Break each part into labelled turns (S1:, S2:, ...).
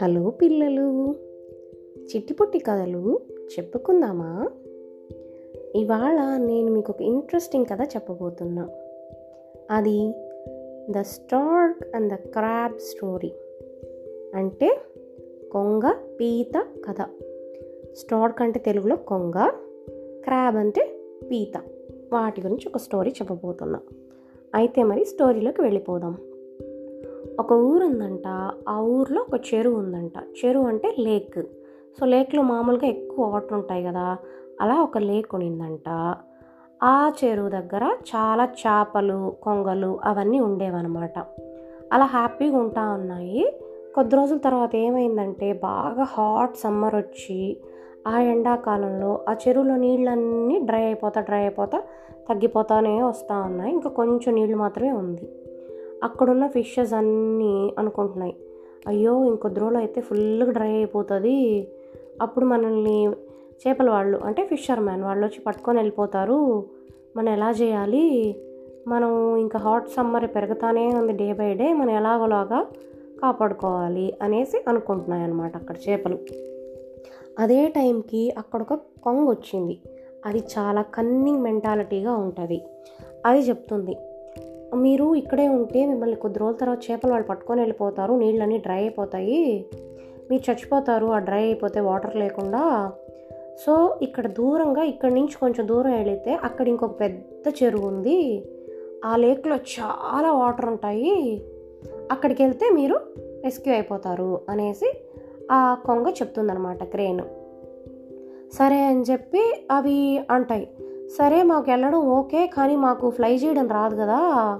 S1: Hello పిల్లలు చిట్టిపొట్టి కథలు చెప్పుకుందామా? ఇవాళ నేను మీకు ఒక ఇంట్రెస్టింగ్ కథ చెప్పబోతున్నా. అది the stork and the crab story అంటే కొంగ పీత కథ. స్టార్క్ అంటే తెలుగులో కొంగ క్రాబ్ అంటే పీత. వాటి గురించి ఒక స్టోరీ చెప్పబోతున్నా. అయితే మరి స్టోరీలోకి వెళ్ళిపోదాం. ఒక ఊరు ఉందంట ఆ ఊర్లో ఒక చెరువు ఉందంట. చెరువు అంటే లేక్. సో లేక్లో మామూలుగా ఎక్కువ వాటర్ ఉంటాయి కదా. అలా ఒక లేక్ ఉండిందంట ఆ చెరువు దగ్గర చాలా చేపలు కొంగలు అవన్నీ ఉండేవన్నమాట. అలా హ్యాపీగా ఉంటా ఉన్నాయి. కొద్ది రోజుల తర్వాత ఏమైందంటే బాగా హాట్ సమ్మర్ వచ్చి ఆ ఎండాకాలంలో ఆ చెరువులో నీళ్ళన్నీ డ్రై అయిపోతా డ్రై అయిపోతా తగ్గిపోతానే వస్తూ ఉన్నాయి. ఇంకా కొంచెం నీళ్ళు మాత్రమే ఉంది. అక్కడున్న ఫిషెస్ అన్నీ అనుకుంటున్నాయి. అయ్యో ఇంకో ద్రోలో అయితే ఫుల్గా డ్రై అయిపోతుంది. అప్పుడు మనల్ని చేపల వాళ్ళు అంటే ఫిషర్ మ్యాన్ వాళ్ళు వచ్చి పట్టుకొని వెళ్ళిపోతారు. మనం ఎలా చేయాలి? మనం ఇంకా హాట్ సమ్మర్ పెరుగుతానే ఉంది డే బై డే. మనం ఎలాగోలాగా కాపాడుకోవాలి అనేసి అనుకుంటున్నాయి అన్నమాట అక్కడ చేపలు. అదే టైంకి అక్కడ ఒక కొంగ వచ్చింది. అది చాలా కన్నింగ్ మెంటాలిటీగా ఉంటుంది. అది చెప్తుంది. మీరు ఇక్కడే ఉంటే మిమ్మల్ని కొద్ది రోజుల తర్వాత చేపలు వాళ్ళు పట్టుకొని వెళ్ళిపోతారు. నీళ్ళన్నీ డ్రై అయిపోతాయి. మీరు చచ్చిపోతారు. ఆ డ్రై అయిపోతే వాటర్ లేకుండా. సో ఇక్కడ దూరంగా ఇక్కడ నుంచి కొంచెం దూరం వెళితే అక్కడ ఇంకొక పెద్ద చెరువు ఉంది. ఆ లేక్లో చాలా వాటర్ ఉంటాయి. అక్కడికి వెళ్తే మీరు రెస్క్యూ అయిపోతారు అనేసి ఆ కొంగ చెప్తుందనమాట క్రేన్. సరే అని చెప్పి అవి అంటాయి. సరే మాకు వెళ్ళడం ఓకే కానీ మాకు ఫ్లై చేయడం రాదు కదా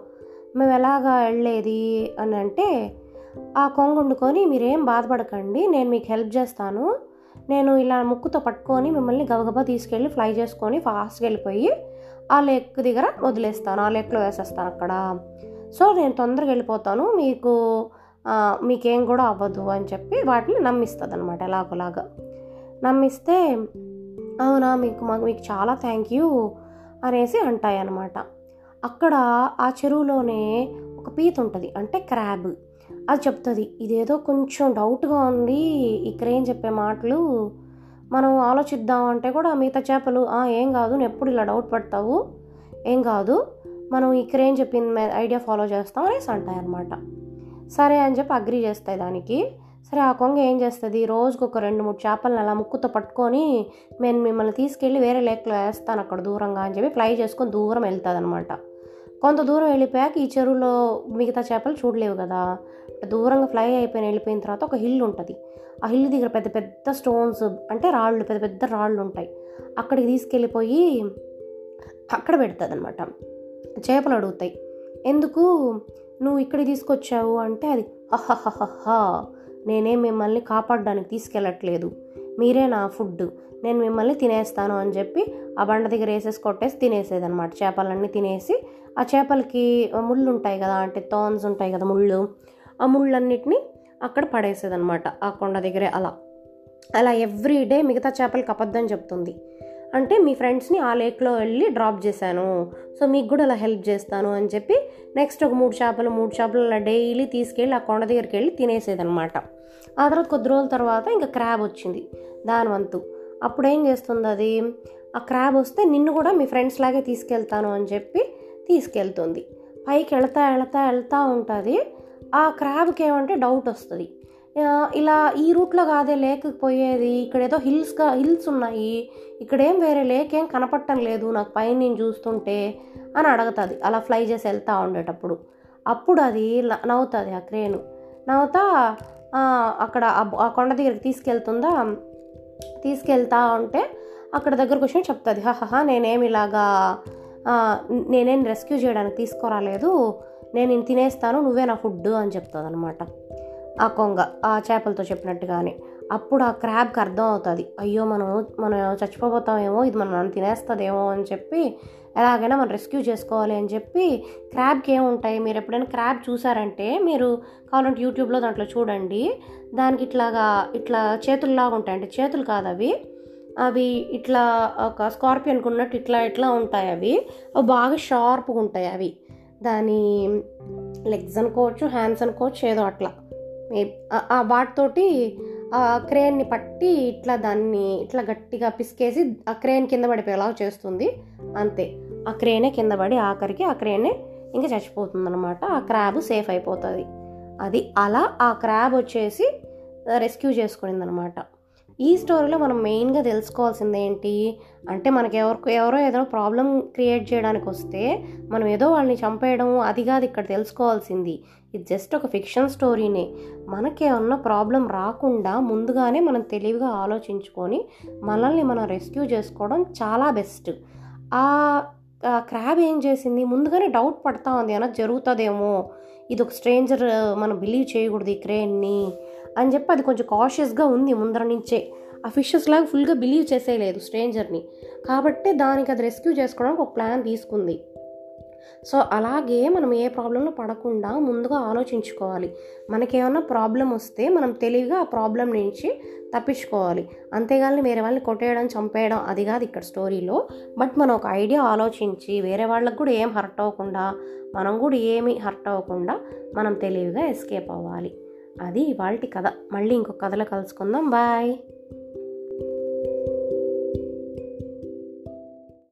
S1: మేము ఎలాగా వెళ్ళేది? అని అంటే ఆ కొంగ వండుకొని మీరేం బాధపడకండి నేను మీకు హెల్ప్ చేస్తాను. నేను ఇలా ముక్కుతో పట్టుకొని మిమ్మల్ని గబగబా తీసుకెళ్ళి ఫ్లై చేసుకొని ఫాస్ట్గా వెళ్ళిపోయి ఆ లేక్ దగ్గర వదిలేస్తాను ఆ లేక్లో వేసేస్తాను అక్కడ. సో నేను తొందరగా వెళ్ళిపోతాను మీకు మీకేం కూడా అవ్వదు అని చెప్పి వాటిని నమ్మిస్తుంది అనమాట ఎలాగోలాగా. నమ్మిస్తే అవునా మీకు మాకు మీకు చాలా థ్యాంక్ యూ అనేసి అంటాయి అనమాట అక్కడ ఆ చెరువులోనే ఒక పీత ఉంటుంది అంటే క్రాబ్. అది చెప్తుంది ఇదేదో కొంచెం డౌట్గా ఉంది ఇక్కడ ఏం చెప్పే మాటలు. మనం ఆలోచిద్దాం అంటే కూడా మిగతా చేపలు ఏం కాదు నువ్వు ఎప్పుడు ఇలా డౌట్ పడతావు? ఏం కాదు మనం ఇక్కడ ఏం చెప్పిన ఐడియా ఫాలో చేస్తాం అనేసి అంటాయి అనమాట సరే అని చెప్పి అగ్రి చేస్తాయి దానికి. సరే ఆ కొంగ ఏం చేస్తుంది? రోజుకు ఒక రెండు మూడు చేపలను అలా ముక్కుతో పట్టుకొని నేను మిమ్మల్ని తీసుకెళ్ళి వేరే లేక్లో వేస్తాను అక్కడ దూరంగా అని చెప్పి ఫ్లై చేసుకొని దూరం వెళ్తుంది అనమాట కొంత దూరం వెళ్ళిపోయాక ఈ చెరువులో మిగతా చేపలు చూడలేవు కదా. దూరంగా ఫ్లై అయిపోయిన వెళ్ళిపోయిన తర్వాత ఒక హిల్ ఉంటుంది. ఆ హిల్ దగ్గర పెద్ద పెద్ద స్టోన్స్ అంటే రాళ్ళు పెద్ద పెద్ద రాళ్ళు ఉంటాయి. అక్కడికి తీసుకెళ్ళిపోయి అక్కడ పెడుతుంది అనమాట చేపలు అడుగుతాయి. ఎందుకు? నువ్వు ఇక్కడికి తీసుకొచ్చావు అంటే అది అహహహహా. నేనేం మిమ్మల్ని కాపాడడానికి తీసుకెళ్ళట్లేదు. మీరే నా ఫుడ్. నేను మిమ్మల్ని తినేస్తాను అని చెప్పి ఆ బండ దగ్గర వేసేసి కొట్టేసి తినేసేది అనమాట చేపలన్నీ తినేసి ఆ చేపలకి ముళ్ళు ఉంటాయి కదా అంటే థాన్స్ ఉంటాయి కదా ముళ్ళు. ఆ ముళ్ళన్నిటిని అక్కడ పడేసేదనమాట ఆ కొండ దగ్గరే అలా. అలా ఎవ్రీ డే మిగతా చేపలకి అబద్ధం చెప్తుంది. అంటే మీ ఫ్రెండ్స్ని ఆ లేక్లో వెళ్ళి డ్రాప్ చేశాను. సో మీకు కూడా అలా హెల్ప్ చేస్తాను అని చెప్పి నెక్స్ట్ ఒక మూడు చేపలు మూడు చేపలు అలా డైలీ తీసుకెళ్ళి ఆ కొండ దగ్గరికి వెళ్ళి తినేసేదనమాట ఆ తర్వాత కొద్ది రోజుల తర్వాత ఇంకా క్రాబ్ వచ్చింది దాని వంతు. అప్పుడు ఏం చేస్తుంది అది? ఆ క్రాబ్ వస్తే నిన్ను కూడా మీ ఫ్రెండ్స్ లాగే తీసుకెళ్తాను అని చెప్పి తీసుకెళ్తుంది. పైకి వెళ్తా వెళ్తా వెళ్తా ఉంటుంది. ఆ క్రాబ్కి ఏమంటే డౌట్ వస్తుంది. ఇలా ఈ రూట్లో కాదే లేక్కి పోయేది. ఇక్కడ ఏదో హిల్స్గా హిల్స్ ఉన్నాయి. ఇక్కడేం వేరే లేక్ ఏం కనపడటం లేదు. నాకు పైన నేను చూస్తుంటే అని అడుగుతుంది. అలా ఫ్లై చేసి వెళ్తూ ఉండేటప్పుడు. అప్పుడు అది నవ్వుతుంది ఆ క్రేను నవ్వుతా అక్కడ ఆ కొండ దగ్గరికి తీసుకెళ్తుందా? తీసుకెళ్తా ఉంటే అక్కడ దగ్గరకు వచ్చి చెప్తుంది. హహా నేనేమి ఇలాగా నేనేం రెస్క్యూ చేయడానికి తీసుకురాలేదు. నేను తినేస్తాను. నువ్వే నా ఫుడ్ అని చెప్తుంది అనమాట ఆ కొంగ ఆ చేపలతో చెప్పినట్టుగానే అప్పుడు ఆ క్రాబ్కి అర్థం అవుతుంది. అయ్యో మనం మనం చచ్చిపోతామేమో ఇది మనం తినేస్తుందేమో అని చెప్పి ఎలాగైనా మనం రెస్క్యూ చేసుకోవాలి అని చెప్పి క్రాబ్కి ఏముంటాయి? మీరు ఎప్పుడైనా క్రాబ్ చూసారంటే మీరు కావాలంటే యూట్యూబ్లో దాంట్లో చూడండి. దానికి ఇట్లాగా ఇట్లా చేతుల్లాగా ఉంటాయి. అంటే చేతులు కాదు అవి. అవి ఇట్లా ఒక స్కార్పియన్కి ఉన్నట్టు ఇట్లా ఇట్లా ఉంటాయి అవి. అవి బాగా షార్ప్గా ఉంటాయి అవి. దాని లెగ్స్ అనుకోవచ్చు హ్యాండ్స్ అనుకోవచ్చు ఏదో అట్లా. మే- ఆ- వాటితోటి ఆ క్రేన్ని పట్టి ఇట్లా దాన్ని ఇట్లా గట్టిగా పిసికేసి ఆ క్రేన్ కింద పడిపోయేలా చేస్తుంది. అంతే. ఆ క్రేనే కింద పడి ఆఖరికి ఆ క్రేనే ఇంకా చచ్చిపోతుంది అనమాట ఆ క్రాబ్ సేఫ్ అయిపోతుంది. అది అలా ఆ క్రాబ్ వచ్చేసి రెస్క్యూ చేసుకునింది అనమాట ఈ స్టోరీలో మనం మెయిన్గా తెలుసుకోవాల్సింది ఏంటి? అంటే మనకి ఎవరికి ఎవరో ఏదో ప్రాబ్లం క్రియేట్ చేయడానికి వస్తే మనం ఏదో వాళ్ళని చంపేయడం అది కాదు ఇక్కడ తెలుసుకోవాల్సింది. ఇది జస్ట్ ఒక ఫిక్షన్ స్టోరీనే. మనకేమన్నా ప్రాబ్లం రాకుండా ముందుగానే మనం తెలివిగా ఆలోచించుకొని మనల్ని మనం రెస్క్యూ చేసుకోవడం చాలా బెస్ట్. ఆ క్రాబ్ ఏం చేసింది? ముందుగానే డౌట్ పడతా ఉంది. అన్న జరుగుతుందేమో? ఇది ఒక స్ట్రేంజర్ మనం బిలీవ్ చేయకూడదు ఈ క్రేన్ని. అని చెప్పి అది కొంచెం కాషియస్గా ఉంది ముందర నుంచే. ఆ ఫిషెస్ లాగా ఫుల్గా బిలీవ్ చేసేయలేదు స్ట్రేంజర్ని కాబట్టి దానికి అది రెస్క్యూ చేసుకోవడానికి ఒక ప్లాన్ తీసుకుంది. సో అలాగే మనం ఏ ప్రాబ్లంలో పడకుండా ముందుగా ఆలోచించుకోవాలి. మనకేమన్నా ప్రాబ్లం వస్తే మనం తెలివిగా ఆ ప్రాబ్లం నుంచి తప్పించుకోవాలి. అంతేగాని వేరే వాళ్ళని కొట్టేయడం చంపేయడం అది కాదు ఇక్కడ స్టోరీలో బట్ మనం ఒక ఐడియా ఆలోచించి వేరే వాళ్ళకు కూడా ఏం హర్ట్ అవ్వకుండా మనం కూడా ఏమీ హర్ట్ అవ్వకుండా మనం తెలివిగా ఎస్కేప్ అవ్వాలి. అది వాళ్ళ కథ. మళ్ళీ ఇంకొక కథలో కలుసుకుందాం. బాయ్.